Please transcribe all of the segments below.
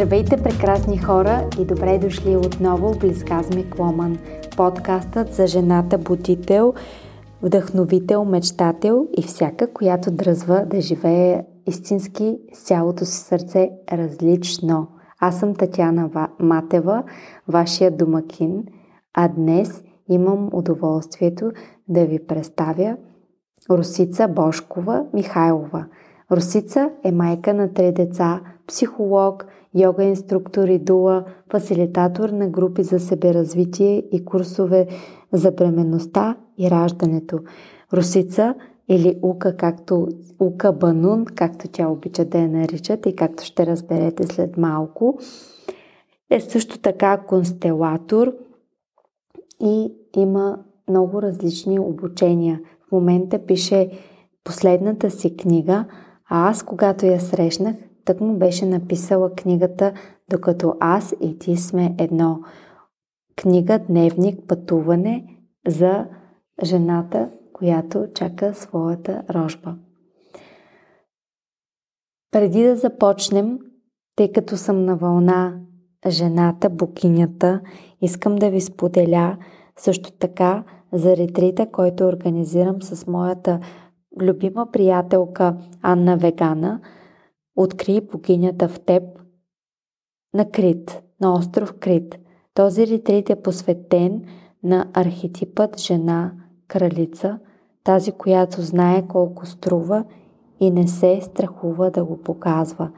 Здравейте, прекрасни хора и добре дошли отново в Близказми Кломан, подкастът за жената будител, вдъхновител, мечтател и всяка, която дръзва да живее истински цялото си сърце различно. Аз съм Татьяна Матева, вашия домакин, а днес имам удоволствието да ви представя Русица Бошкова Михайлова. Русица е майка на три деца, психолог, йога инструктор и дула, фасилитатор на групи за себеразвитие и курсове за бременността и раждането. Русица или Ука, както Ука Банун, както тя обича да я наричат и както ще разберете след малко, е също така констелатор и има много различни обучения. В момента пише последната си книга, а аз, когато я срещнах, так му беше написала книгата Докато аз и ти сме едно. Книга, дневник, пътуване за жената, която чака своята рожба. Преди да започнем, тъй като съм на вълна жената, букинята, искам да ви споделя също така за ретрита, който организирам с моята любима приятелка Анна Вегана – Откри богинята в теб на Крит, на остров Крит. Този ретрит е посветен на архетипът жена, кралица, тази, която знае колко струва и не се страхува да го показва.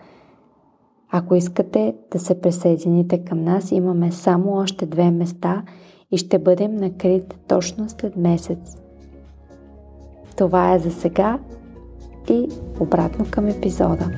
Ако искате да се присъедините към нас, имаме само още две места и ще бъдем на Крит точно след месец. Това е за сега и обратно към епизода.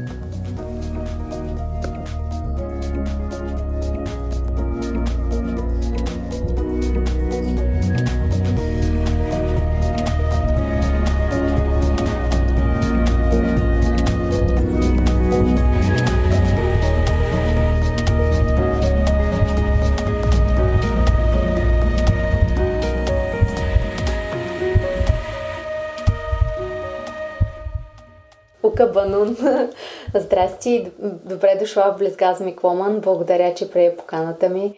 Здрасти, добре дошла в Близгазми Кломан. Благодаря, че прие поканата ми.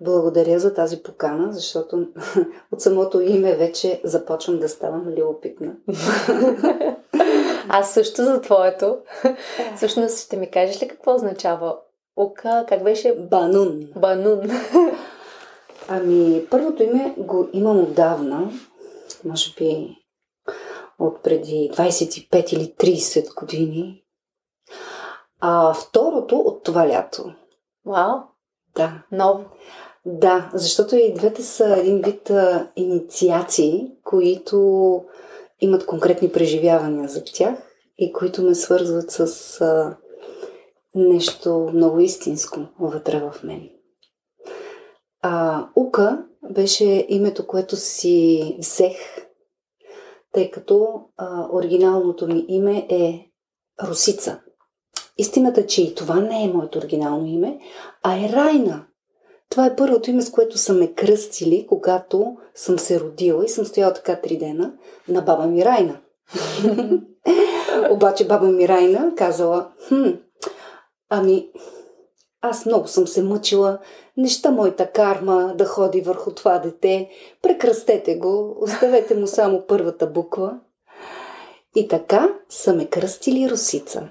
Благодаря за тази покана, защото от самото име вече започвам да ставам любопитна. Аз също за твоето. Всъщност ще ми кажеш ли какво означава Ука? Как беше? Банун. Банун. Ами, първото име го имам отдавна. Може би от преди 25 или 30 години. А второто от това лято. Вау! Да. Ново. Да, защото и двете са един вид а, инициации, които имат конкретни преживявания за тях и които ме свързват с а, нещо много истинско вътре в мен. А, Ука беше името, което си взех тъй като а, оригиналното ми име е Русица. Истината, че и това не е моето оригинално име, а е Райна. Това е първото име, с което са ме кръстили, когато съм се родила и съм стояла така три дена на баба ми Райна. Обаче баба ми Райна казала, хм, ами аз много съм се мъчила, неща моята карма да ходи върху това дете, прекръстете го, оставете му само първата буква. И така са ме кръстили Русица.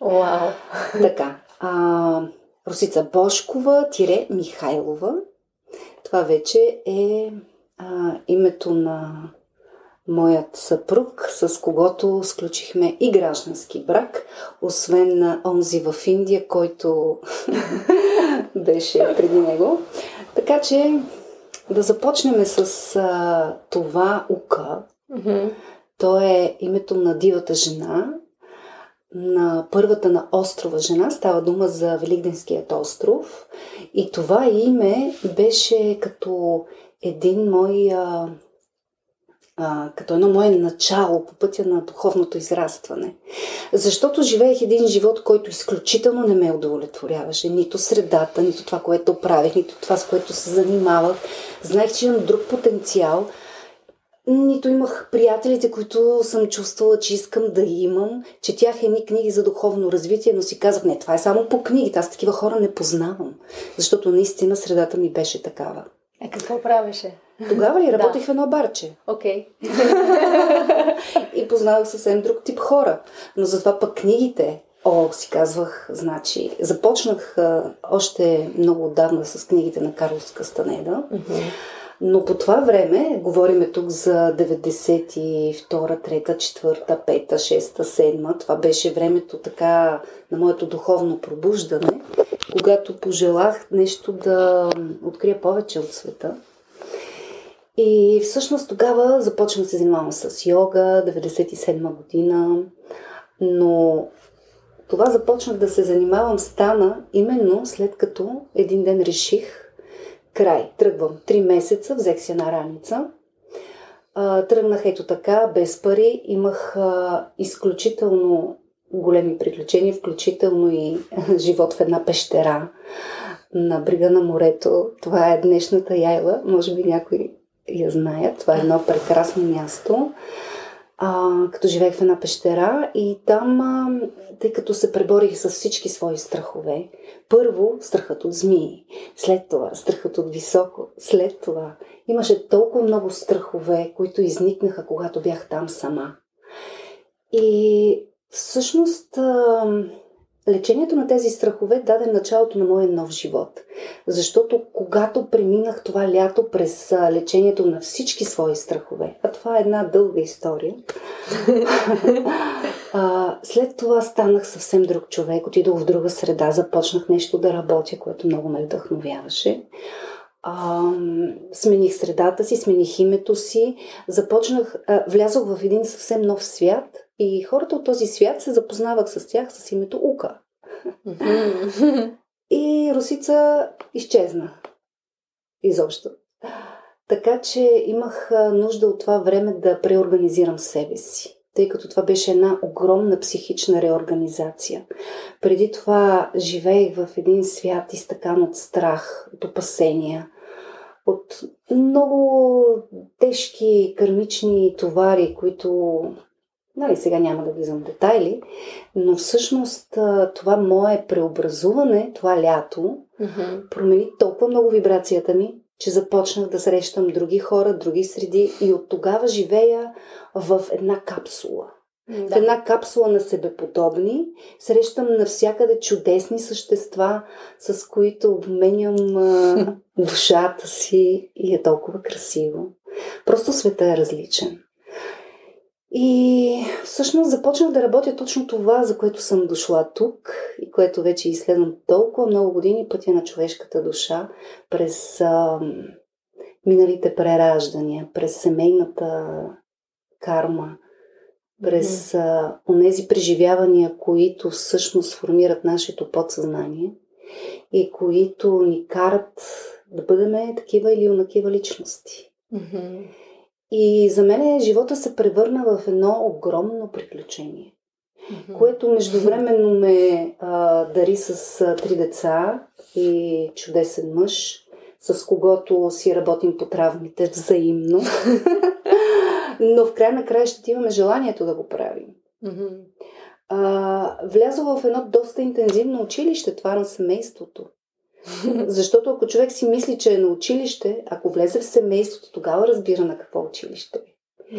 Вау! така. А, Русица Бошкова, тире Михайлова. Това вече е а, името на моят съпруг, с когото сключихме и граждански брак, освен на онзи в Индия, който беше преди него. Така че да започнем с а, това Ука. Mm-hmm. То е името на дивата жена, на първата на острова жена. Става дума за Великденският остров. И това име беше като един мой а, а, като едно мое начало по пътя на духовното израстване. Защото живеех един живот, който изключително не ме удовлетворяваше. Нито средата, нито това, което правех, нито това, с което се занимавах. Знаех, че имам друг потенциал. Нито имах приятелите, които съм чувствала, че искам да имам. Четях едни книги за духовно развитие, но си казах, не, това е само по книгите. Аз такива хора не познавам. Защото наистина средата ми беше такава. Е, какво правеше? Тогава ли работех да. в едно барче? Окей. Okay. и познавах съвсем друг тип хора. Но затова пък книгите, О, си казвах, значи, започнах а, още много отдавна с книгите на Карлос Кастанеда, mm-hmm. Но по това време, говориме тук за 92, 3, 4, 5, 6, 7, това беше времето така на моето духовно пробуждане, когато пожелах нещо да открия повече от света. И всъщност тогава започнах да се занимавам с йога, 97 година, но това започнах да се занимавам стана именно след като един ден реших край. Тръгвам. Три месеца, взех си една раница. Тръгнах ето така, без пари. Имах а, изключително големи приключения, включително и живот в една пещера на брига на морето. Това е днешната Яйла. Може би някой я знаят. Това е едно прекрасно място а, като живеех в една пещера и там, а, тъй като се преборих с всички свои страхове, първо страхът от змии, след това страхът от високо, след това имаше толкова много страхове, които изникнаха, когато бях там сама. И всъщност а, Лечението на тези страхове даде началото на моя нов живот. Защото когато преминах това лято през лечението на всички свои страхове, а това е една дълга история, след това станах съвсем друг човек, отидох в друга среда, започнах нещо да работя, което много ме вдъхновяваше. А, смених средата си, смених името си, започнах, а, влязох в един съвсем нов свят и хората от този свят се запознавах с тях с името Ука. и Русица изчезна. Изобщо. Така че имах нужда от това време да преорганизирам себе си тъй като това беше една огромна психична реорганизация. Преди това живеех в един свят изтъкан от страх, от опасения, от много тежки кармични товари, които Нали, сега няма да влизам в детайли, но всъщност това мое преобразуване, това лято, mm-hmm. промени толкова много вибрацията ми, че започнах да срещам други хора, други среди и от тогава живея в една капсула. Да. В една капсула на себеподобни. Срещам навсякъде чудесни същества, с които обменям а, душата си и е толкова красиво. Просто света е различен. И всъщност започнах да работя точно това, за което съм дошла тук и което вече изследвам толкова много години пътя на човешката душа през а, миналите прераждания, през семейната карма, през mm-hmm. а, онези преживявания, които всъщност формират нашето подсъзнание и които ни карат да бъдем такива или онакива личности. Mm-hmm. И за мен живота се превърна в едно огромно приключение, mm-hmm. което междувременно ме а, дари с а, три деца и чудесен мъж, с когото си работим по травмите взаимно. Но в край на края ще имаме желанието да го правим. Mm-hmm. А, в едно доста интензивно училище, това на семейството. Защото ако човек си мисли, че е на училище, ако влезе в семейството, тогава разбира на какво училище е.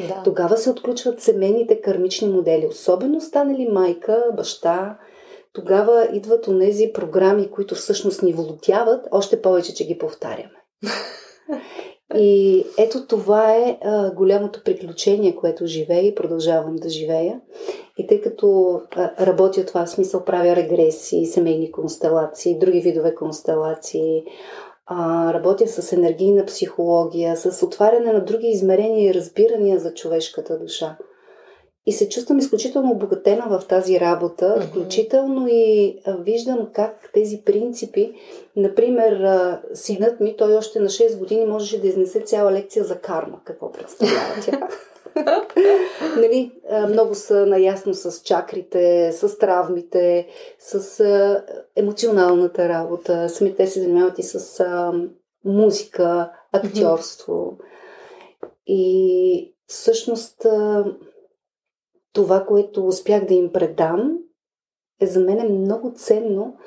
Да. Тогава се отключват семейните кармични модели. Особено стане ли майка, баща, тогава идват онези програми, които всъщност ни волотяват, още повече, че ги повтаряме. И ето това е а, голямото приключение, което живея и продължавам да живея. И тъй като а, работя това в смисъл, правя регресии, семейни констелации, други видове констелации, а, работя с енергийна психология, с отваряне на други измерения и разбирания за човешката душа. И се чувствам изключително обогатена в тази работа, mm-hmm. включително и виждам как тези принципи, например, синът ми, той още на 6 години можеше да изнесе цяла лекция за карма. Какво представлява тя? нали, много са наясно с чакрите, с травмите, с емоционалната работа. Самите те се занимават и с музика, актьорство. Mm-hmm. И всъщност това, което успях да им предам, е за мен много ценно,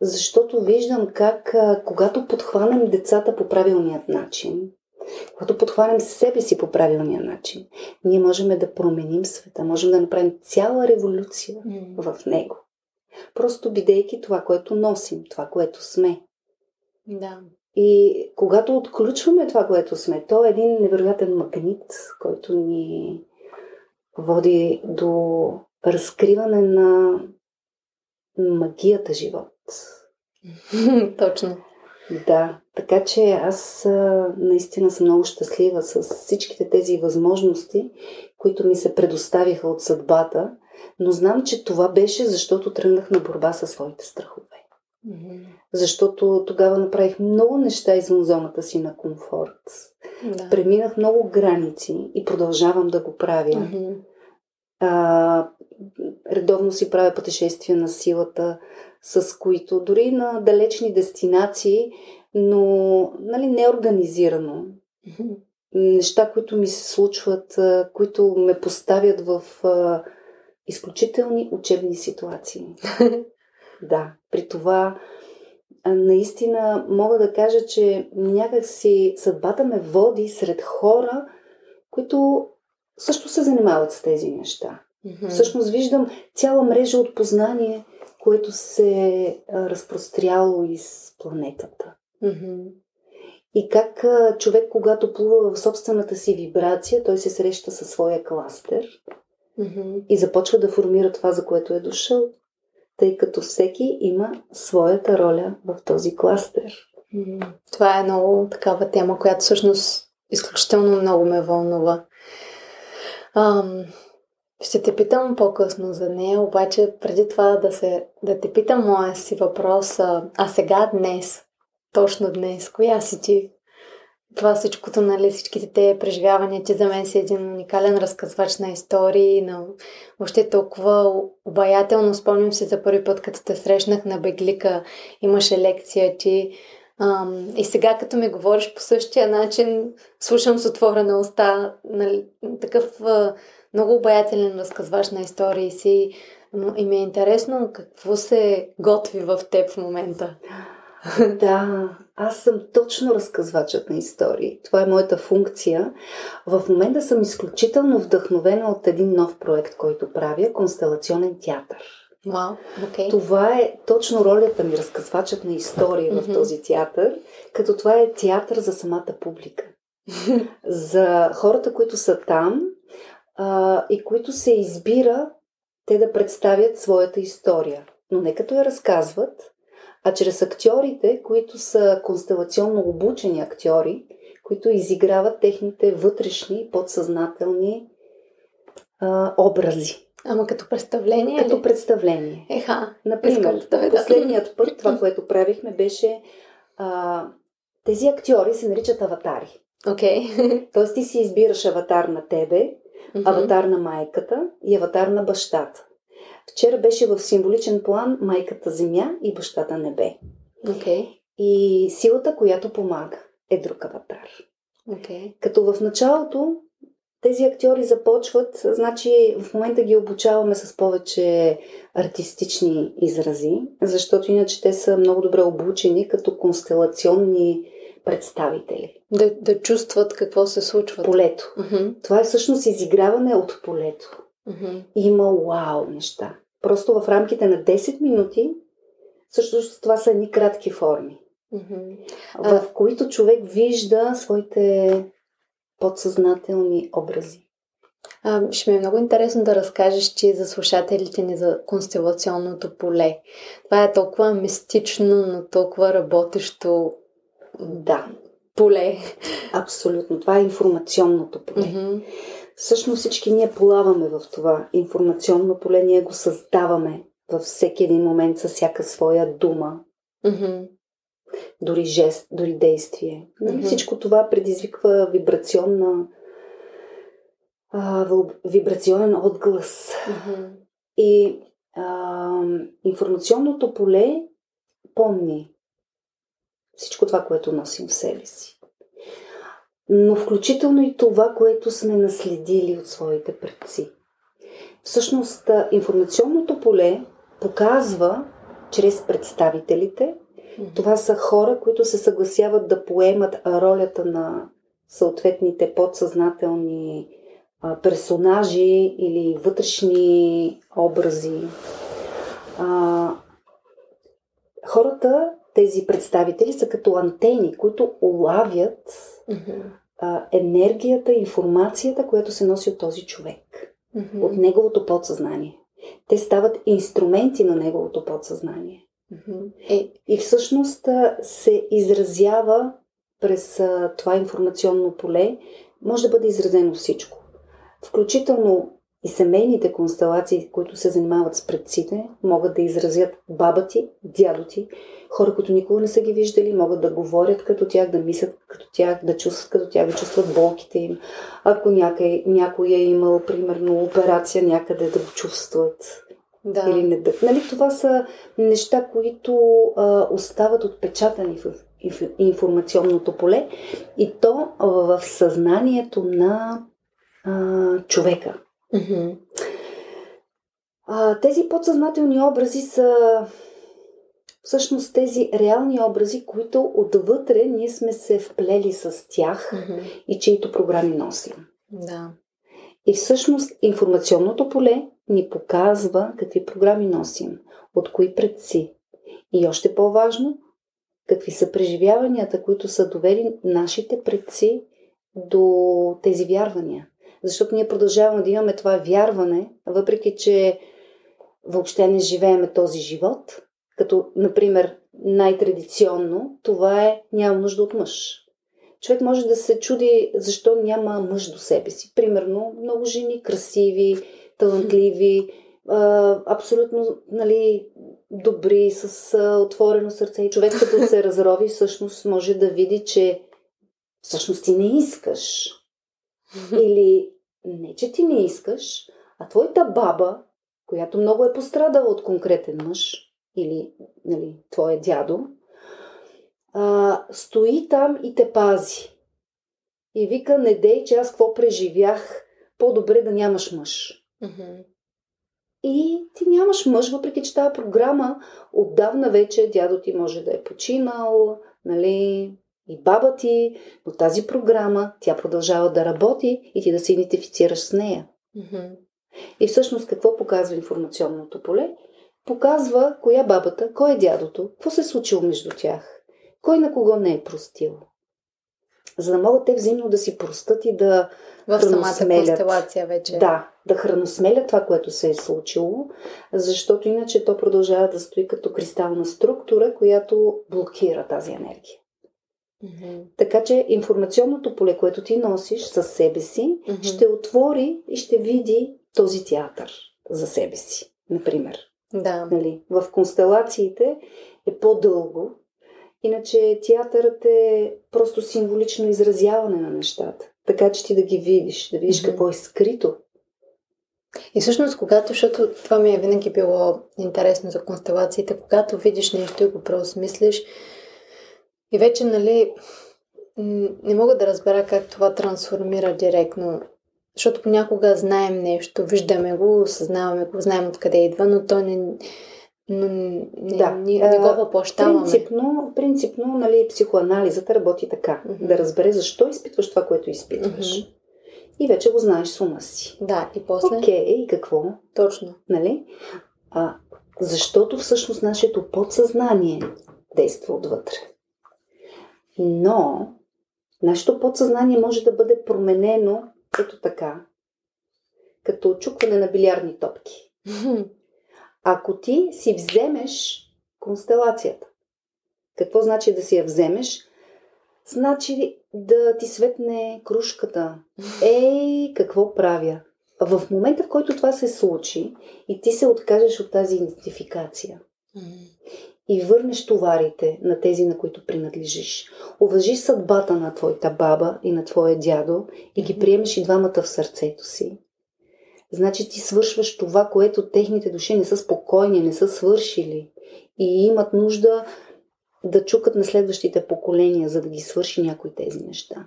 защото виждам как, когато подхванем децата по правилният начин, когато подхванем себе си по правилния начин, ние можем да променим света, можем да направим цяла революция mm. в него. Просто бидейки това, което носим, това, което сме. Да. И когато отключваме това, което сме, то е един невероятен магнит, който ни води до разкриване на магията живот. Точно. Да, така че аз а, наистина съм много щастлива с всичките тези възможности, които ми се предоставиха от съдбата, но знам, че това беше защото тръгнах на борба със своите страхове. Mm-hmm. Защото тогава направих много неща извън зоната си на комфорт. Да. Преминах много граници и продължавам да го правя. Mm-hmm. А, редовно си правя пътешествия на силата, с които дори на далечни дестинации, но нали, неорганизирано. Mm-hmm. Неща, които ми се случват, които ме поставят в а, изключителни учебни ситуации. да, при това наистина мога да кажа, че някакси съдбата ме води сред хора, които също се занимават с тези неща. Mm-hmm. Всъщност виждам цяла мрежа от познание, което се е разпростряло из планетата. Mm-hmm. И как човек, когато плува в собствената си вибрация, той се среща със своя кластер mm-hmm. и започва да формира това, за което е дошъл, тъй като всеки има своята роля в този кластер. Това е много такава тема, която всъщност изключително много ме вълнува. Ам, ще те питам по-късно за нея, обаче преди това да, се, да те питам моя си въпрос, а сега днес, точно днес, коя си ти? Това всичкото, нали, всичките те преживявания, ти за мен си един уникален разказвач на истории, на въобще толкова обаятелно. Спомням се за първи път, като те срещнах на Беглика, имаше лекция ти. Ам, и сега, като ми говориш по същия начин, слушам с отворена уста, нали, такъв а, много обаятелен разказваш на истории си. И ми е интересно какво се готви в теб в момента. Да, аз съм точно разказвачът на истории. Това е моята функция. В момента съм изключително вдъхновена от един нов проект, който правя Констелационен театър. Wow, okay. Това е точно ролята ми, разказвачът на истории mm-hmm. в този театър, като това е театър за самата публика. за хората, които са там а, и които се избира те да представят своята история. Но не като я разказват, а чрез актьорите, които са констелационно обучени актьори, които изиграват техните вътрешни, подсъзнателни а, образи. Ама като представление? Като ли? представление. Еха. Например, да последният път това, което правихме, беше а, тези актьори се наричат аватари. Окей. Okay. Тоест ти си избираш аватар на тебе, аватар на майката и аватар на бащата. Вчера беше в символичен план майката земя и бащата небе. Okay. И силата, която помага, е друг аватар. Okay. Като в началото тези актьори започват, значи в момента ги обучаваме с повече артистични изрази, защото иначе те са много добре обучени като констелационни представители. Да, да чувстват какво се случва. Полето. Uh-huh. Това е всъщност изиграване от полето. Uh-huh. Има вау неща. Просто в рамките на 10 минути, всъщност това са едни кратки форми, uh-huh. в които човек вижда своите подсъзнателни образи. А, ще ми е много интересно да разкажеш ти за слушателите ни за констелационното поле. Това е толкова мистично, но толкова работещо да. поле. Абсолютно. Това е информационното поле. Mm-hmm. Всъщност всички ние плаваме в това информационно поле, ние го създаваме във всеки един момент със всяка своя дума. Mm-hmm дори жест, дори действие. Mm-hmm. Всичко това предизвиква вибрационна а, вибрационен отглас. Mm-hmm. И а, информационното поле помни всичко това, което носим в себе си. Но включително и това, което сме наследили от своите предци. Всъщност, информационното поле показва чрез представителите. Това са хора, които се съгласяват да поемат ролята на съответните подсъзнателни персонажи или вътрешни образи. А, хората, тези представители, са като антени, които улавят mm-hmm. а, енергията, информацията, която се носи от този човек, mm-hmm. от неговото подсъзнание. Те стават инструменти на неговото подсъзнание. Mm-hmm. Е, и всъщност се изразява през а, това информационно поле, може да бъде изразено всичко. Включително и семейните констелации, които се занимават с предците, могат да изразят баба ти, дядо ти, хора, които никога не са ги виждали, могат да говорят като тях, да мислят като тях, да чувстват като тях, да чувстват болките им. Ако някой, някой е имал, примерно, операция някъде да го чувстват. Да. Или не да. Нали, това са неща, които а, остават отпечатани в информационното поле и то в съзнанието на а, човека. Mm-hmm. А, тези подсъзнателни образи са всъщност тези реални образи, които отвътре ние сме се вплели с тях mm-hmm. и чието програми носим. Да. И всъщност информационното поле ни показва какви програми носим, от кои предци. И още по-важно, какви са преживяванията, които са довели нашите предци до тези вярвания. Защото ние продължаваме да имаме това вярване, въпреки че въобще не живееме този живот, като, например, най-традиционно, това е няма нужда от мъж. Човек може да се чуди защо няма мъж до себе си. Примерно, много жени, красиви, талантливи, абсолютно нали, добри, с отворено сърце. И човек като се разрови, всъщност може да види, че всъщност ти не искаш. Или не, че ти не искаш, а твоята баба, която много е пострадала от конкретен мъж, или нали, твоя дядо, а, стои там и те пази. И вика, не дей, че аз какво преживях, по-добре да нямаш мъж. Mm-hmm. И ти нямаш мъж, въпреки че тази програма отдавна вече дядо ти може да е починал, нали, и баба ти, но тази програма, тя продължава да работи и ти да се идентифицираш с нея. Mm-hmm. И всъщност какво показва информационното поле? Показва коя бабата, кой е дядото, какво се е случило между тях, кой на кого не е простил. За да могат те взаимно да си простат и да в самата констелация вече. Да, да храносмелят това, което се е случило, защото иначе то продължава да стои като кристална структура, която блокира тази енергия. Mm-hmm. Така че информационното поле, което ти носиш със себе си, mm-hmm. ще отвори и ще види този театър за себе си, например. Да. Нали? В констелациите е по-дълго, иначе театърът е просто символично изразяване на нещата. Така че ти да ги видиш, да видиш mm-hmm. какво е скрито. И всъщност, когато, защото това ми е винаги било интересно за констелациите, когато видиш нещо и го преосмислиш, и вече, нали, не мога да разбера как това трансформира директно. Защото понякога знаем нещо, виждаме го, осъзнаваме го, знаем откъде идва, но то не, но не, да. не, не го въплащаваме. Принципно, принципно нали, психоанализата работи така. Mm-hmm. Да разбере защо изпитваш това, което изпитваш. Mm-hmm. И вече го знаеш с ума си. Да, и после. Окей, okay, и какво? Точно. Нали? А, защото всъщност нашето подсъзнание действа отвътре. Но нашето подсъзнание може да бъде променено ето така, като очукване на билярдни топки. Ако ти си вземеш констелацията, какво значи да си я вземеш? Значи да ти светне кружката. Ей, какво правя? В момента, в който това се случи и ти се откажеш от тази идентификация и върнеш товарите на тези, на които принадлежиш. Уважи съдбата на твоята баба и на твоя дядо и ги приемеш и двамата в сърцето си. Значи ти свършваш това, което техните души не са спокойни, не са свършили и имат нужда да чукат на следващите поколения, за да ги свърши някои тези неща.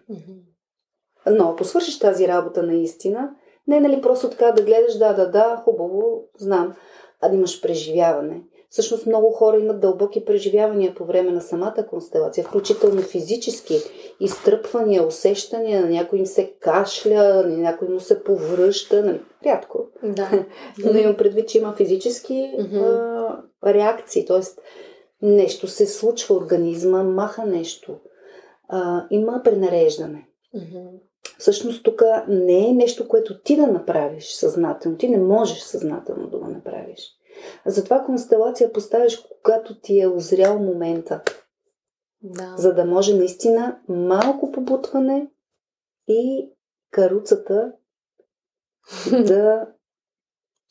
Но ако свършиш тази работа наистина, не е нали просто така да гледаш, да, да, да, хубаво, знам, а да имаш преживяване. Всъщност много хора имат дълбоки преживявания по време на самата констелация, включително физически изтръпвания, усещания, на някой им се кашля, на някой му се повръща, нали, рядко. Да. Но имам предвид, че има физически mm-hmm. а, реакции, т.е. нещо се случва, организма маха нещо. А, има пренареждане. Mm-hmm. Всъщност тук не е нещо, което ти да направиш съзнателно. Ти не можеш съзнателно да го направиш. Затова констелация поставяш, когато ти е озрял момента. Да. За да може наистина малко побутване и каруцата да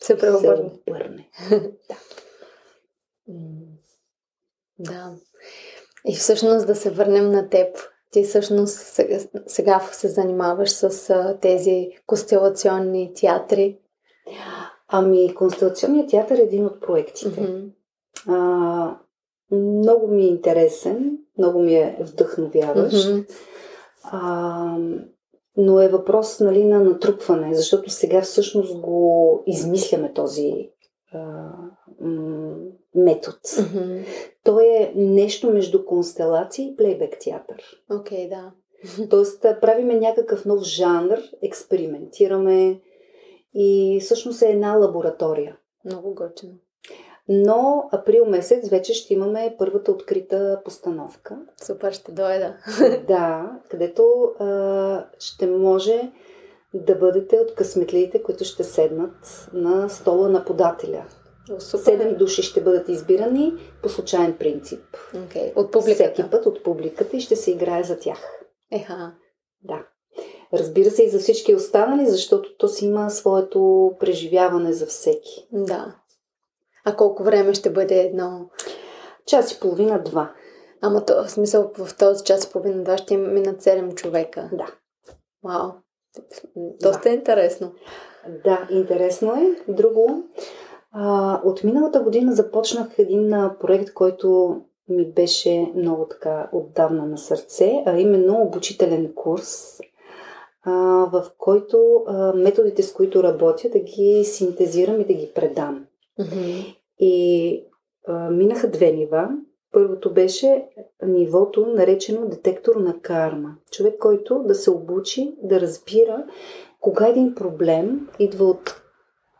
се преобърне. Се обърне. да. да. И всъщност да се върнем на теб. Ти всъщност сега, сега се занимаваш с тези констелационни театри. Ами, Констелационният театър е един от проектите. Mm-hmm. А, много ми е интересен, много ми е вдъхновяващ. Mm-hmm. А, но е въпрос нали, на натрупване, защото сега всъщност го измисляме този а, м- метод. Mm-hmm. Той е нещо между констелация и плейбек театър. Окей, okay, да. Тоест, правиме някакъв нов жанр, експериментираме и всъщност е една лаборатория. Много готино. Но април месец вече ще имаме първата открита постановка. Супер, ще дойда. да, където а, ще може да бъдете от късметлиите, които ще седнат на стола на подателя. Седем души ще бъдат избирани по случайен принцип. Okay. От публиката? Всеки път от публиката и ще се играе за тях. Еха. Да. Разбира се и за всички останали, защото то си има своето преживяване за всеки. Да. А колко време ще бъде едно? Час и половина-два. Ама то, в смисъл в този час и половина-два ще минат 7 човека. Да. Вау. Доста да. интересно. Да, интересно е. Друго, а, от миналата година започнах един а, проект, който ми беше много така отдавна на сърце, а именно обучителен курс в който методите, с които работя, да ги синтезирам и да ги предам. Mm-hmm. И а, минаха две нива. Първото беше нивото, наречено детектор на карма. Човек, който да се обучи да разбира кога един проблем идва от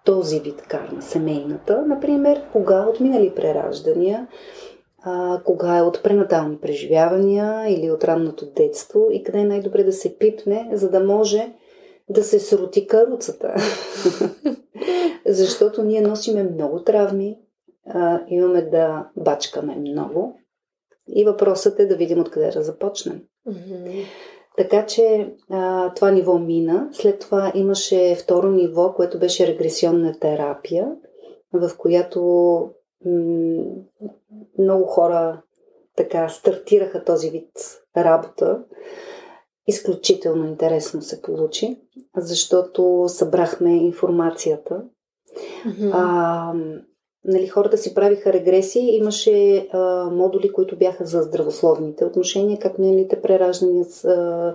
този вид карма, семейната, например, кога от минали прераждания, а, кога е от пренатални преживявания или от ранното детство и къде е най-добре да се пипне, за да може да се срути каруцата. Защото ние носиме много травми, а, имаме да бачкаме много и въпросът е да видим откъде да започнем. Mm-hmm. Така че а, това ниво мина. След това имаше второ ниво, което беше регресионна терапия, в която много хора така стартираха този вид работа. Изключително интересно се получи, защото събрахме информацията. Mm-hmm. А, нали, хората си правиха регресии. Имаше а, модули, които бяха за здравословните отношения, как миналите прераждания с а,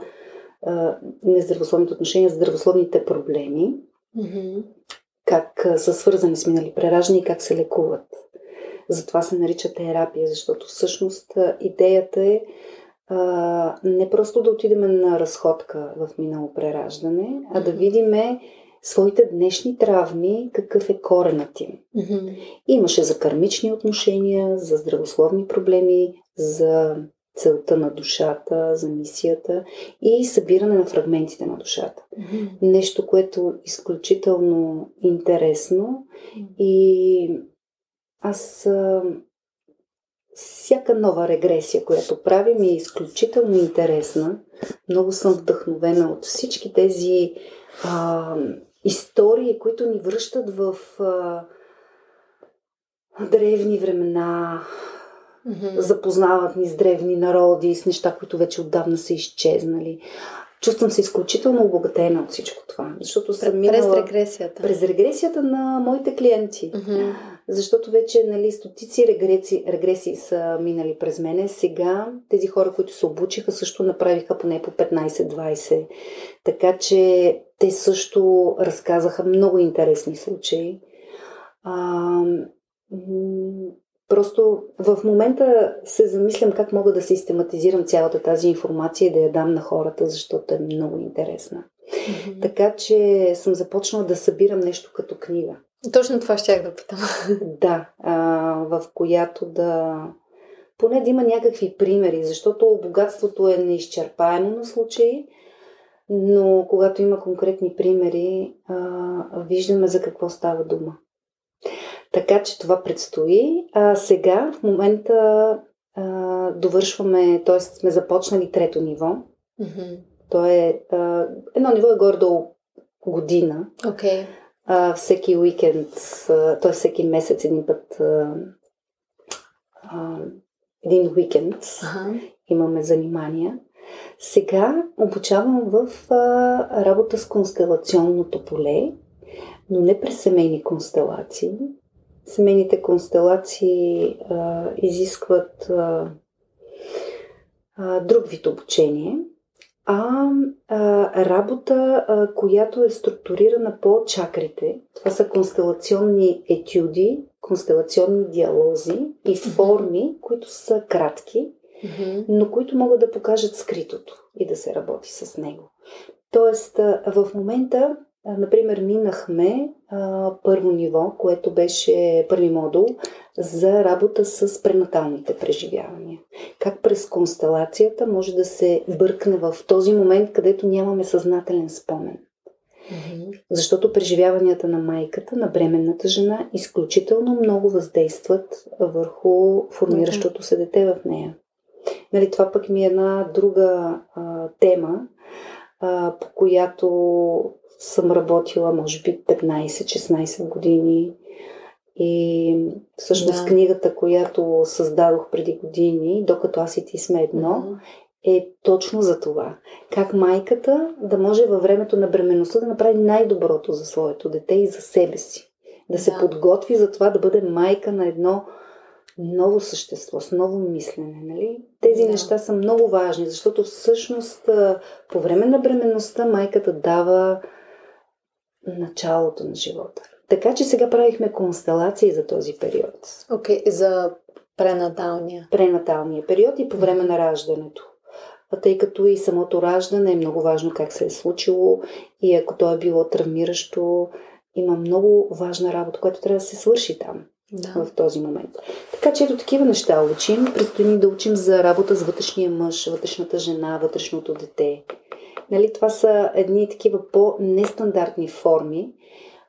а, нездравословните отношения, здравословните проблеми. Mm-hmm. Как са свързани с минали прераждания и как се лекуват. Затова се нарича терапия, защото всъщност идеята е а, не просто да отидем на разходка в минало прераждане, а да видиме своите днешни травми, какъв е коренът им. Mm-hmm. Имаше за кармични отношения, за здравословни проблеми, за целта на душата, за мисията и събиране на фрагментите на душата. Mm-hmm. Нещо, което е изключително интересно mm-hmm. и аз всяка нова регресия, която правим е изключително интересна. Много съм вдъхновена от всички тези а, истории, които ни връщат в а, древни времена, mm-hmm. запознават ни с древни народи, с неща, които вече отдавна са изчезнали. чувствам се изключително обогатена от всичко това. Защото съм минала... През регресията. През регресията на моите клиенти. Mm-hmm. Защото вече нали, стотици регреси, регресии са минали през мене. Сега тези хора, които се обучиха, също направиха поне по 15-20. Така че те също разказаха много интересни случаи. А, Просто в момента се замислям как мога да систематизирам цялата тази информация и да я дам на хората, защото е много интересна. Mm-hmm. Така че съм започнала да събирам нещо като книга. Точно това щях да питам. Да, а, в която да. Поне да има някакви примери, защото богатството е неизчерпаемо на случаи, но когато има конкретни примери, а, виждаме за какво става дума. Така че това предстои. А сега, в момента, а, довършваме, т.е. сме започнали трето ниво. Mm-hmm. То е, а, едно ниво е горе-долу година. Okay. А, всеки уикенд, т.е. всеки месец един път, а, а, един уикенд uh-huh. имаме занимания. Сега обучавам в а, работа с констелационното поле, но не през семейни констелации, Семейните констелации а, изискват а, а, друг вид обучение, а, а работа, а, която е структурирана по чакрите. Това са констелационни етюди, констелационни диалози и форми, които са кратки, но които могат да покажат скритото и да се работи с него. Тоест, в момента Например, минахме а, първо ниво, което беше първи модул за работа с пренаталните преживявания. Как през констелацията може да се бъркне в този момент, където нямаме съзнателен спомен. Mm-hmm. Защото преживяванията на майката, на бременната жена, изключително много въздействат върху формиращото се дете в нея. Нали, това пък ми е една друга а, тема, а, по която съм работила, може би, 15-16 години. И всъщност да. книгата, която създадох преди години, докато аз и ти сме едно, mm-hmm. е точно за това. Как майката да може във времето на бременността да направи най-доброто за своето дете и за себе си. Да, да. се подготви за това да бъде майка на едно ново същество, с ново мислене. Нали? Тези да. неща са много важни, защото всъщност по време на бременността майката дава началото на живота. Така че сега правихме констелации за този период. Окей, okay, за пренаталния. Пренаталния период и по време на раждането. А тъй като и самото раждане е много важно как се е случило и ако то е било травмиращо, има много важна работа, която трябва да се свърши там да. в този момент. Така че ето такива неща учим. Предстои да учим за работа с вътрешния мъж, вътрешната жена, вътрешното дете. Нали, това са едни такива по-нестандартни форми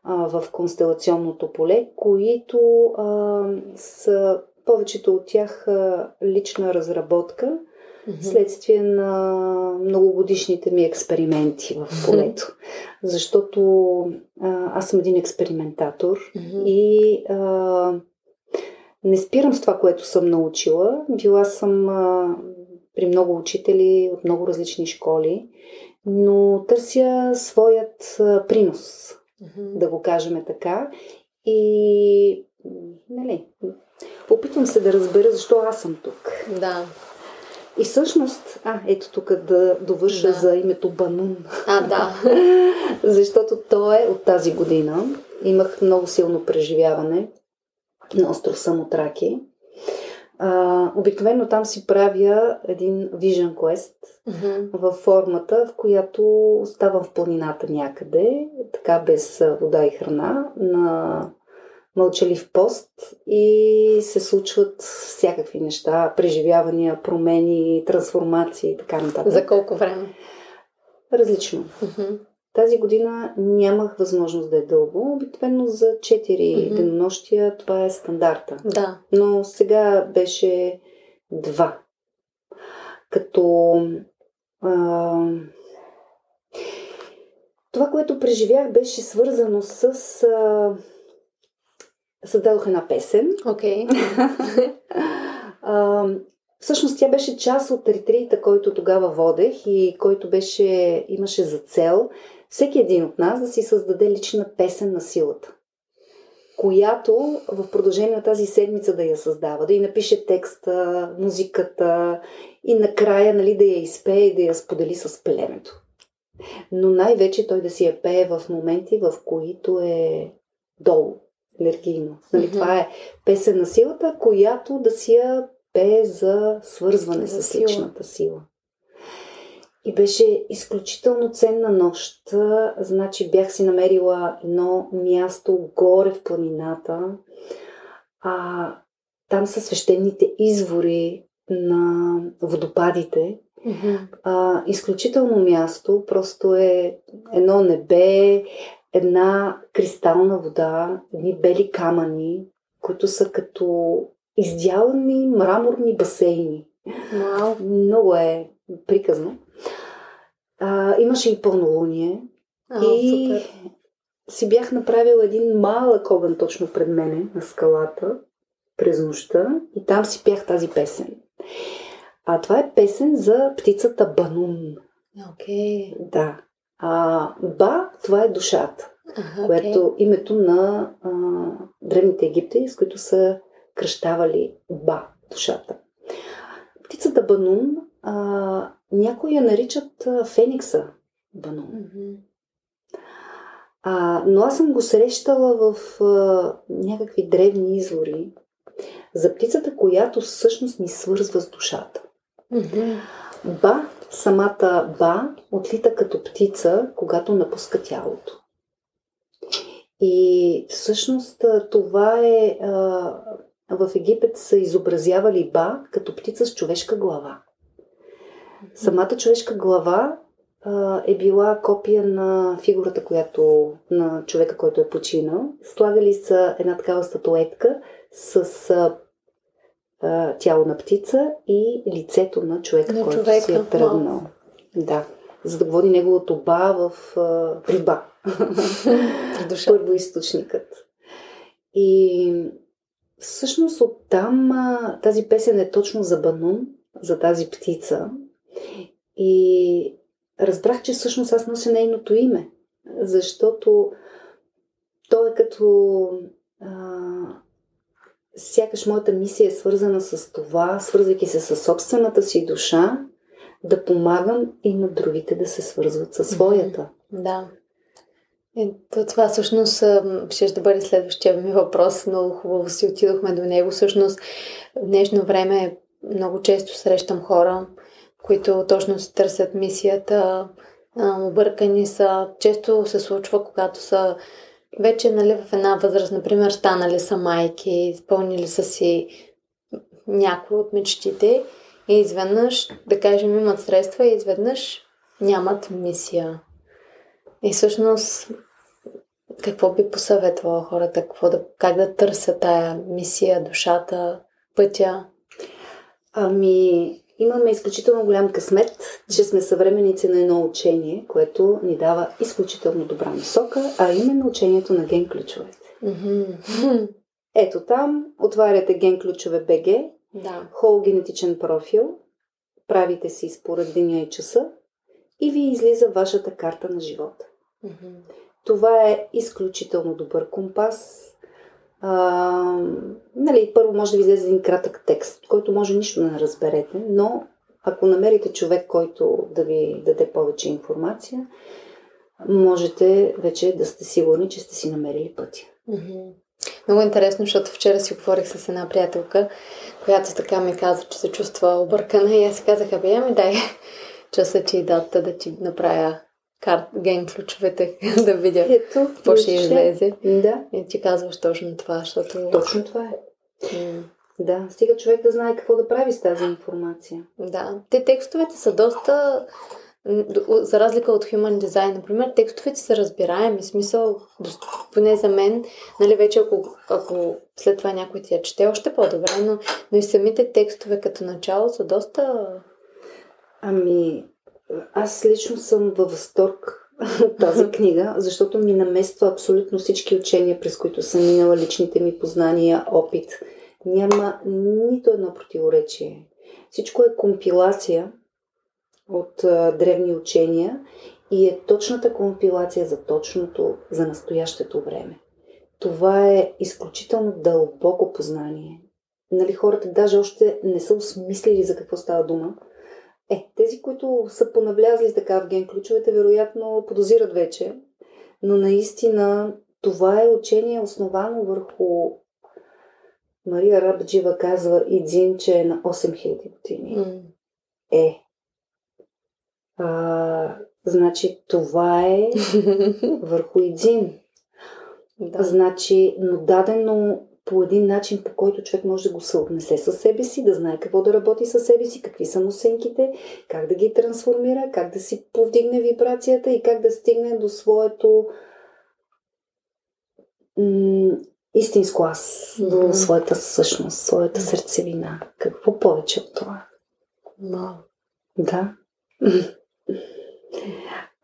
а, в констелационното поле, които а, са повечето от тях а, лична разработка, mm-hmm. следствие на многогодишните ми експерименти в полето. Защото а, аз съм един експериментатор mm-hmm. и а, не спирам с това, което съм научила. Била съм а, при много учители от много различни школи, но търся своят принос, mm-hmm. да го кажем така. И, нали, опитвам се да разбера защо аз съм тук. Да. И всъщност, а, ето тук да довърша да. за името Банун. А, да. Защото то е от тази година. Имах много силно преживяване на остров Самотраки. А, обикновено там си правя един Vision Quest mm-hmm. във формата, в която оставам в планината някъде, така без вода и храна, на мълчалив пост и се случват всякакви неща, преживявания, промени, трансформации и така нататък. За колко време? Различно. Mm-hmm. Тази година нямах възможност да е дълго. Обикновено за 4 mm-hmm. денонощия това е стандарта. Да. Но сега беше 2. Като а, това, което преживях, беше свързано с а, създадох една песен. Окей. Okay. Всъщност тя беше част от ретрита, който тогава водех и който беше, имаше за цел всеки един от нас да си създаде лична песен на силата която в продължение на тази седмица да я създава, да й напише текста, музиката и накрая нали, да я изпее и да я сподели с племето. Но най-вече той да си я пее в моменти, в които е долу, енергийно. Нали, mm-hmm. Това е песен на силата, която да си я пее за свързване за с личната сила. И беше изключително ценна нощ. Значи бях си намерила едно място горе в планината. А, там са свещените извори на водопадите. Mm-hmm. А, изключително място. Просто е едно небе, една кристална вода, едни бели камъни, които са като издялани мраморни басейни. Wow. Много е приказно. А, имаше и пълнолуние. А, и супер. си бях направил един малък огън точно пред мене на скалата през нощта и там си пях тази песен. А това е песен за птицата Банун. Окей. Okay. Да. А, ба, това е душата, ага, което okay. името на а, древните египти, с които са кръщавали Ба, душата. Птицата Банун а, някои я наричат Феникса Банун. Mm-hmm. А, но аз съм го срещала в а, някакви древни извори за птицата, която всъщност ни свързва с душата. Mm-hmm. Ба, самата ба, отлита като птица, когато напуска тялото. И всъщност това е. А, в Египет са изобразявали ба като птица с човешка глава. Самата човешка глава а, е била копия на фигурата, която, на човека, който е починал. Слагали са една такава статуетка с а, а, тяло на птица и лицето на човека, на който човека. си е тръгнал. Да. За да води неговото ба в а, при ба. Първоисточникът. И всъщност оттам а, тази песен е точно за Банун, за тази птица, и разбрах, че всъщност аз нося нейното име, защото то е като а, сякаш моята мисия е свързана с това, свързвайки се с собствената си душа, да помагам и на другите да се свързват със своята. Да. И това всъщност ще да бъде следващия ми въпрос. Много хубаво си отидохме до него. Всъщност в днешно време много често срещам хора, които точно си търсят мисията, объркани са. Често се случва, когато са вече нали, в една възраст, например, станали са майки, изпълнили са си някои от мечтите и изведнъж, да кажем, имат средства и изведнъж нямат мисия. И всъщност, какво би посъветвала хората? Какво да, как да търсят тая мисия, душата, пътя? Ами, Имаме изключително голям късмет, че сме съвременици на едно учение, което ни дава изключително добра насока, а именно учението на ген ключовете. Mm-hmm. Ето там отваряте ген ключове БГ, да. хол генетичен профил, правите си според деня и часа и ви излиза вашата карта на живота. Mm-hmm. Това е изключително добър компас, а, нали, първо може да ви излезе един кратък текст, който може нищо да не разберете, но ако намерите човек, който да ви даде повече информация, можете вече да сте сигурни, че сте си намерили пътя. Mm-hmm. Много интересно, защото вчера си говорих с една приятелка, която така ми каза, че се чувства объркана и аз си казах, абе, ми дай часа ти и дата да ти направя карт, ген ключовете, да видя Ето, какво ще излезе. Да. И ти казваш точно това, защото... Точно това е. Да, стига човек да знае какво да прави с тази информация. Да, те текстовете са доста, за разлика от Human Design, например, текстовете са разбираеми, смисъл, поне за мен, нали вече ако, ако след това някой ти я чете, още по-добре, но, но и самите текстове като начало са доста... Ами, аз лично съм във възторг от тази книга, защото ми намества абсолютно всички учения, през които съм минала, личните ми познания, опит. Няма нито едно противоречие. Всичко е компилация от а, древни учения и е точната компилация за точното, за настоящето време. Това е изключително дълбоко познание. Нали, хората даже още не са осмислили за какво става дума. Е, тези, които са понавлязли така в ген ключовете, вероятно подозират вече. Но наистина това е учение основано върху Мария Рабджива казва Идзин, че е на 8000 години. М. Е. А, значи това е върху Идзин. да. Значи, но дадено по един начин, по който човек може да го съотнесе със себе си, да знае какво да работи със себе си, какви са му сенките, как да ги трансформира, как да си повдигне вибрацията и как да стигне до своето м- истинско аз, до своята същност, своята сърцевина. Какво повече от това? Вау. Да.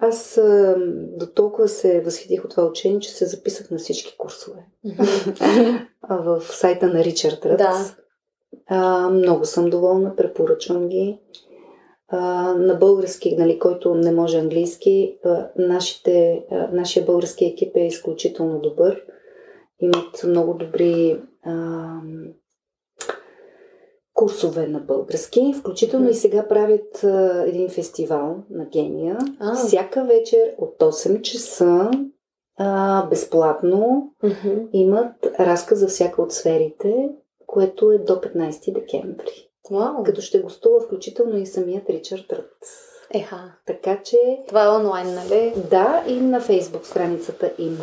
Аз а, до толкова се възхитих от това учение, че се записах на всички курсове. В сайта на Ричард Ръц. Да. А, много съм доволна, препоръчвам ги. А, на български, нали, който не може английски, а, нашите, а, нашия български екип е изключително добър. Имат много добри а, курсове на български, включително и сега правят а, един фестивал на гения. А. Всяка вечер от 8 часа а, безплатно Мгм. имат разказ за всяка от сферите, което е до 15 декември. Вау. Като ще гостува включително и самият Ричард Рът. Еха. Така че, Това е онлайн, нали? да, и на фейсбук страницата им.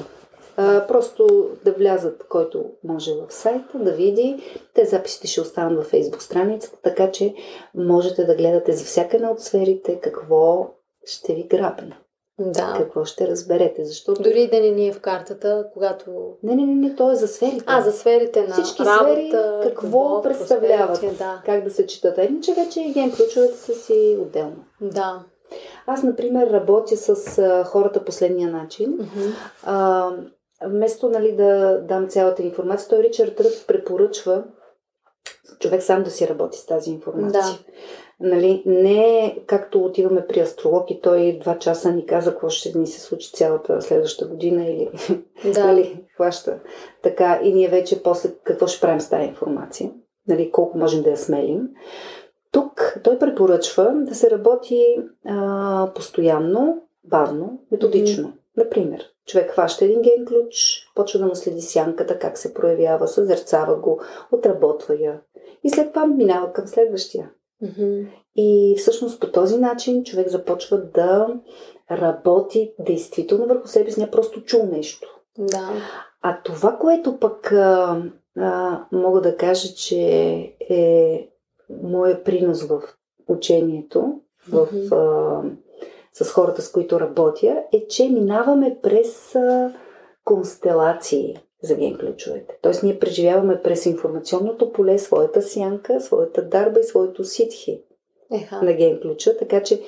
А, просто да влязат, който може в сайта, да види. Те записите ще останат във фейсбук страницата, така че можете да гледате за всяка една от сферите какво ще ви грабне, Да. какво ще разберете. Защото... Дори да не ни е в картата, когато... Не, не, не, не, то е за сферите. А, за сферите на Всички работа, сфери какво любов, представляват, Да. как да се четат. Иначе вече ген ключовете са си отделно. Да. Аз, например, работя с а, хората последния начин. Мгм. А, вместо нали, да дам цялата информация, той Ричард Ръд препоръчва човек сам да си работи с тази информация. Да. Нали, не както отиваме при астролог и той два часа ни каза какво ще ни се случи цялата следваща година или Да. нали, хваща така и ние вече после какво ще правим с тази информация, нали, колко можем да я смелим. Тук той препоръчва да се работи а, постоянно, бавно, методично. Например, човек хваща един ген ключ, почва да му следи сянката, как се проявява, съзерцава го, отработва я и след това минава към следващия. Мгм. И всъщност по този начин човек започва да работи действително върху себе си, не просто чул нещо. Да. А това, което пък а, а, мога да кажа, че е моя принос в учението, в, Мгм. а, с хората, с които работя, е, че минаваме през а, констелации за ген ключовете. Тоест ние преживяваме през информационното поле своята сянка, своята дарба и своето ситхи Еха. на ген ключа, така че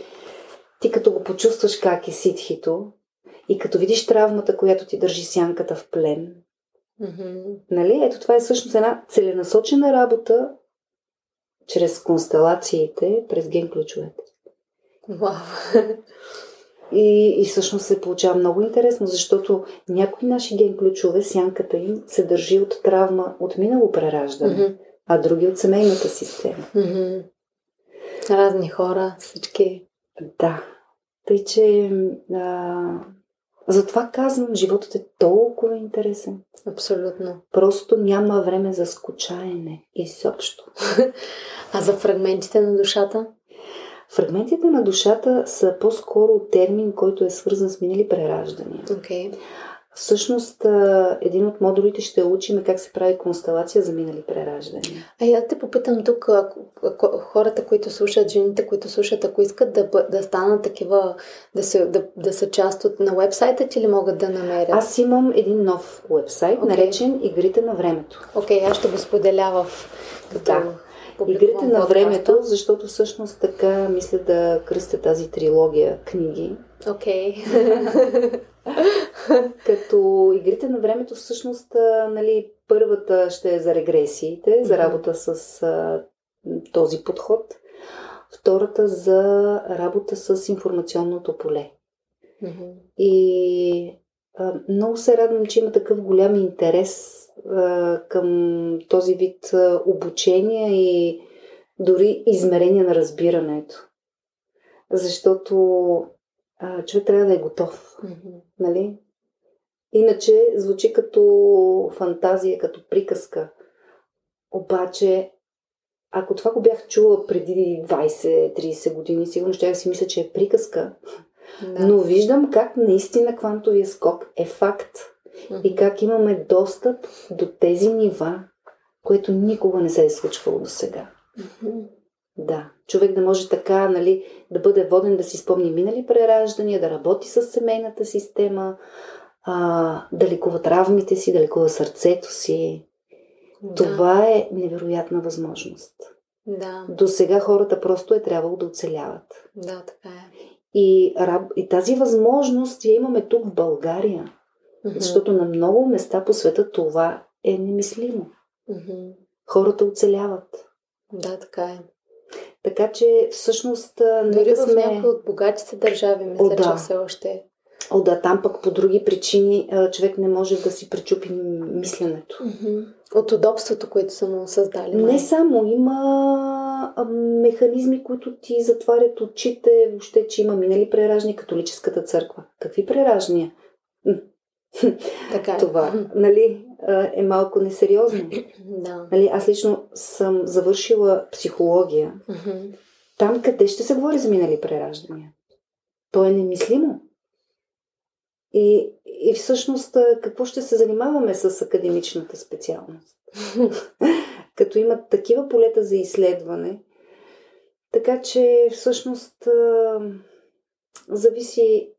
ти като го почувстваш как е ситхито и като видиш травмата, която ти държи сянката в плен, Мгм. нали? Ето това е всъщност една целенасочена работа чрез констелациите през ген ключовете. Вау. И, и всъщност се получава много интересно, защото някои наши ген ключове, сянката им се държи от травма от минало прераждане, Мгм. а други от семейната система. Мгм. Разни хора, всички. Да. Тъй, че а, затова казвам, животът е толкова интересен. Абсолютно. Просто няма време за скучаене изобщо. А за фрагментите на душата? Фрагментите на душата са по-скоро термин, който е свързан с минали прераждания. Окей. Всъщност, един от модулите ще учим как се прави констелация за минали прераждания. А я те попитам тук, хората, които слушат, жените, които слушат, ако искат да, да станат такива, да, се, да, да са част от на вебсайта ти ли могат да намерят? Аз имам един нов уебсайт, Окей. наречен Игрите на времето. Окей, аз ще го споделя в като Да. Игрите на времето, защото всъщност така мисля да кръстя тази трилогия книги. Окей. Като игрите на времето всъщност, нали, първата ще е за регресиите, за работа с а, този подход. Втората за работа с информационното поле. Мгм. И а, много се радвам, че има такъв голям интерес към този вид обучение и дори измерение на разбирането. Защото а, човек трябва да е готов, Мгм. нали? Иначе звучи като фантазия, като приказка. Обаче, ако това го бях чула преди 20-30 години, сигурно ще си мисля, че е приказка. Да. Но виждам как наистина квантовия скок е факт. И как имаме достъп до тези нива, което никога не се е случвало до сега. Да, човек да може така, нали, да бъде воден да си спомни минали прераждания, да работи с семейната система, а, да лекува травмите си, да лекува сърцето си. Да. Това е невероятна възможност. Да, До сега хората просто е трябвало да оцеляват. да, така е. И, и тази възможност я имаме тук в България. Мгм. Защото на много места по света това е немислимо. Мгм. Хората оцеляват. Да, така е. Така че всъщност Дори в сме... някои от богатите държави, мисля, О, да. че все още. О, да, там пък по други причини човек не може да си пречупи мисленето. Мгм. От удобството, което са му създали. май. Не само, има механизми, които ти затварят очите, въобще, че има минали преражни католическата църква. Какви преражния? Така е. Това, нали, е малко несериозно. Да. Нали, аз лично съм завършила психология. Там къде ще се говори за минали прераждания? То е немислимо. И, и всъщност какво ще се занимаваме с академичната специалност? Като имат такива полета за изследване, така че всъщност зависи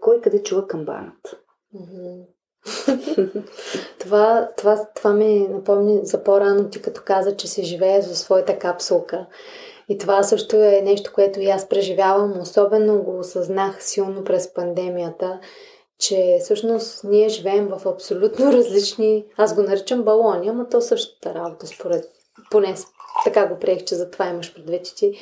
кой къде чува камбаната. Това, това, това ми напомни за по-рано ти като каза, че се живее за своята капсулка. И това също е нещо, което и аз преживявам. Особено го осъзнах силно през пандемията, че всъщност ние живеем в абсолютно различни... Аз го наричам балони, ама то същата работа, според... Поне така го приех, че за това имаш предвид, че ти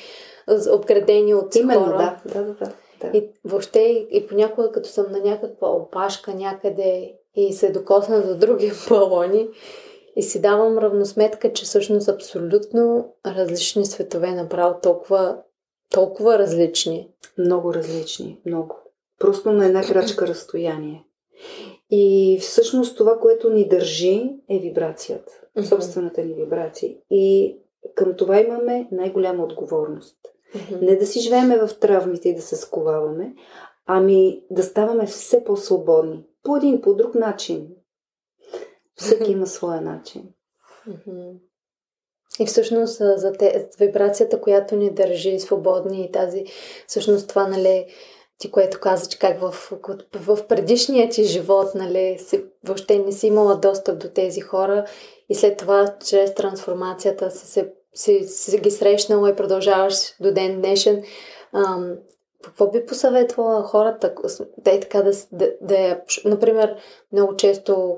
обградени от Именно, хора. да. да, да, да. И въобще и понякога, като съм на някаква опашка някъде и се докосна до други балони и си давам равносметка, че всъщност абсолютно различни светове, направо толкова, толкова различни. Много различни, много. Просто на една крачка разстояние. И всъщност това, което ни държи, е вибрацията. Собствената ни вибрация. И към това имаме най-голяма отговорност. Не да си живееме в травмите и да се сковаваме, ами да ставаме все по-свободни. По един, по друг начин. Всеки има своя начин. И всъщност за те, вибрацията, която ни държи свободни и тази, всъщност това, нали, ти което каза, че как в, в предишния ти живот, нали, си, въобще не си имала достъп до тези хора и след това, чрез трансформацията си, се, си, си ги срещнала и продължаваш до ден днешен. Ам, какво би посъветвала хората, да е така да, да, да например, много често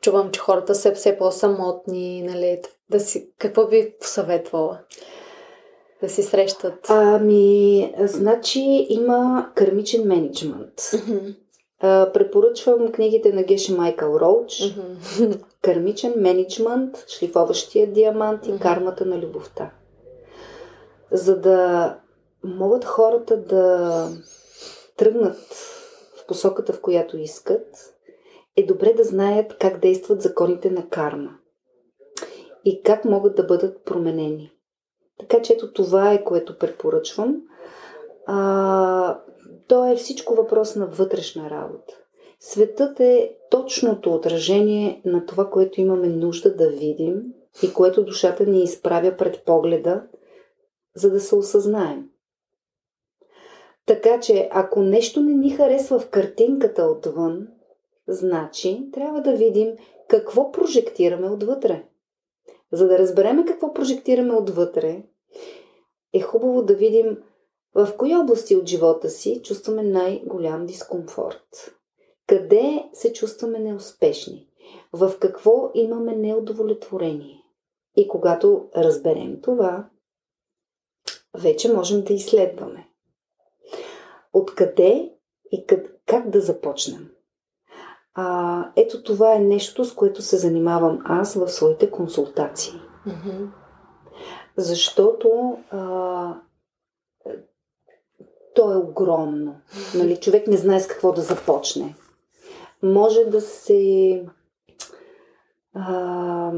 чувам, че хората са все по-самотни, нали, да си, какво би посъветвала? Да си срещат. Ами, значи има кармичен менеджмент. Мгм. А, препоръчвам книгите на Геше Майкъл Роуч. Кармичен менеджмент, шлифоващия диамант и кармата на любовта. За да могат хората да тръгнат в посоката, в която искат, е добре да знаят как действат законите на карма и как могат да бъдат променени. Така че ето това е, което препоръчвам. А, то е всичко въпрос на вътрешна работа. Светът е точното отражение на това, което имаме нужда да видим и което душата ни изправя пред погледа, за да се осъзнаем. Така че, ако нещо не ни харесва в картинката отвън, значи трябва да видим какво прожектираме отвътре. За да разбереме какво прожектираме отвътре, е хубаво да видим в кои области от живота си чувстваме най-голям дискомфорт. Къде се чувстваме неуспешни? В какво имаме неудовлетворение? И когато разберем това, вече можем да изследваме. Откъде и къд, как да започнем? А, ето това е нещо, с което се занимавам аз в своите консултации. Mm-hmm. Защото а, то е огромно. Нали, човек не знае с какво да започне. Може да се. А,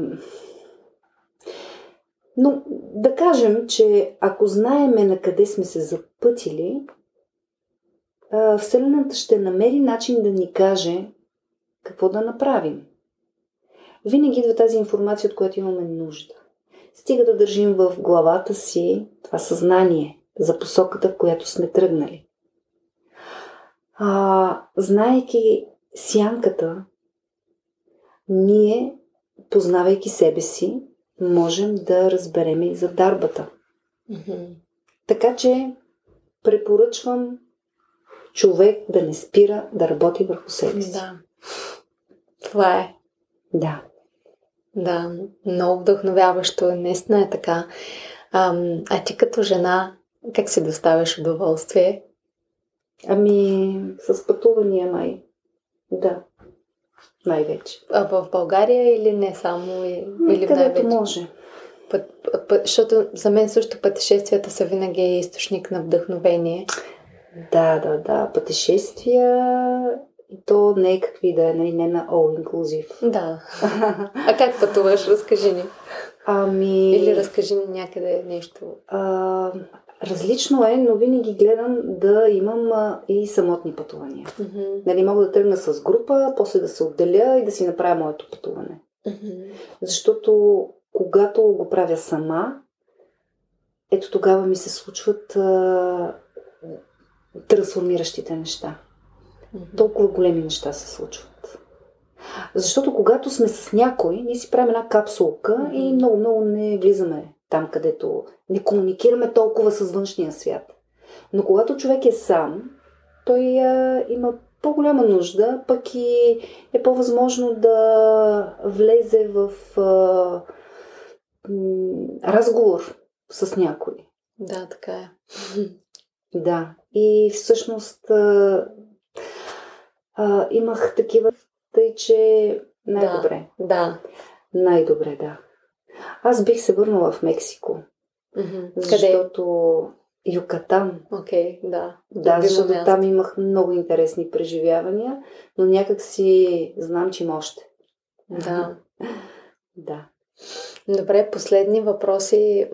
но да кажем, че ако знаеме на къде сме се запътили, Вселената ще намери начин да ни каже какво да направим. Винаги идва тази информация, от която имаме нужда. Стига да държим в главата си това съзнание за посоката, в която сме тръгнали. А, знаейки сянката, ние, познавайки себе си, можем да разберем и за дарбата. Mm-hmm. Така че препоръчвам човек да не спира да работи върху себе си. Да. Това е. Да. Да, много вдъхновяващо. Наистина е така. А, а ти като жена, как си доставяш удоволствие? Ами, с пътувания май. Да. Най-вече. А в България или не само? Или Където най-вече? може. Път, път, защото за мен също пътешествията са винаги източник на вдъхновение. Да, да, да. Пътешествия и то не е какви да е, нали, не на all inclusive. Да. А как пътуваш? Разкажи ни. Ами... Или разкажи ни някъде нещо. А, различно е, но винаги гледам да имам а, и самотни пътувания. Mm-hmm. Нали, мога да тръгна с група, после да се отделя и да си направя моето пътуване. Mm-hmm. Защото когато го правя сама, ето тогава ми се случват а, трансформиращите неща. Mm-hmm. Толкова големи неща се случват. Защото когато сме с някой, ние си правим една капсулка mm-hmm. и много-много не влизаме там, където не комуникираме толкова с външния свят. Но когато човек е сам, той а, има по-голяма нужда, пък и е по-възможно да влезе в а, разговор с някой. Да, така е. Да. И всъщност а, а, имах такива, тъй че най-добре. Да. да. Най-добре, да. Аз бих се върнала в Мексико. Mm-hmm. Защото? Юкатан. Окей, okay, да. Да, защото място. там имах много интересни преживявания, но някак си знам, че има още. Да. да. Добре, последни въпроси.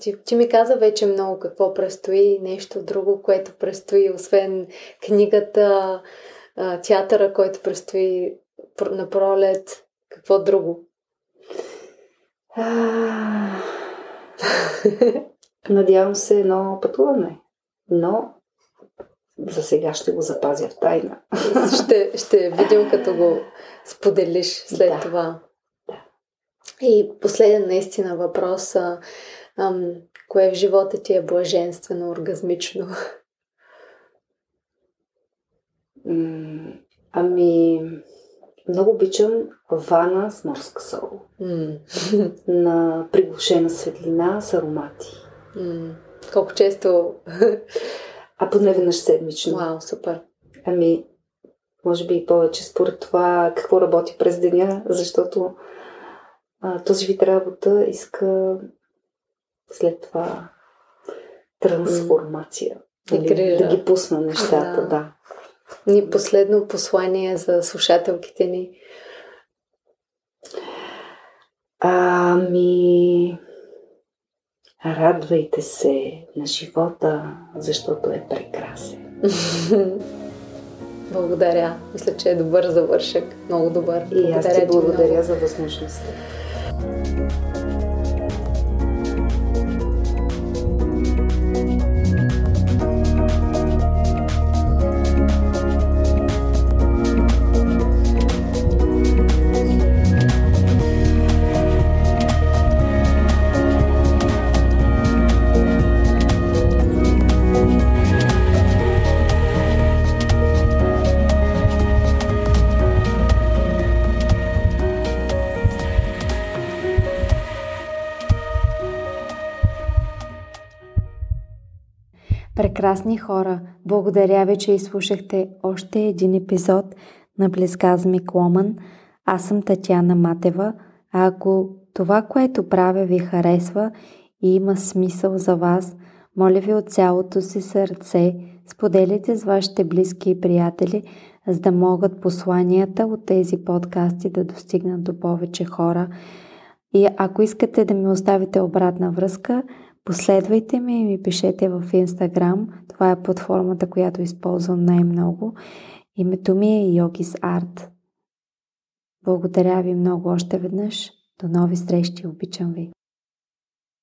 Ти, ти ми каза вече много какво предстои, нещо друго, което предстои, освен книгата, театъра, който предстои на пролет. Какво друго? Надявам се едно пътуване, но за сега ще го запазя в тайна. ще, ще видим като го споделиш след да. това. Да. И последен наистина въпрос. Ам, кое в живота ти е блаженствено, оргазмично? Ами, много обичам вана с морска сол. Mm. на приглушена светлина с аромати. Mm. Колко често? а поне веднъж седмично. Вау, супер. Ами, може би и повече според това какво работи през деня, защото а, този вид работа иска след това трансформация. Mm. Нали, да ги пусна нещата, да. да. Ни последно послание за слушателките ни. Ами, радвайте се на живота, защото е прекрасен. Благодаря. Мисля, че е добър завършък. Много добър. И благодаря, аз ти благодаря за възможността. Прекрасни хора, благодаря ви, че изслушахте още един епизод на Близказми Кломан. Аз съм Татьяна Матева, а ако това, което правя ви харесва и има смисъл за вас, моля ви от цялото си сърце, споделите с вашите близки и приятели, за да могат посланията от тези подкасти да достигнат до повече хора. И ако искате да ми оставите обратна връзка, последвайте ме и ми пишете в Instagram. Това е платформата, която използвам най-много. Името ми е Yogis Art. Благодаря ви много още веднъж. До нови срещи. Обичам ви.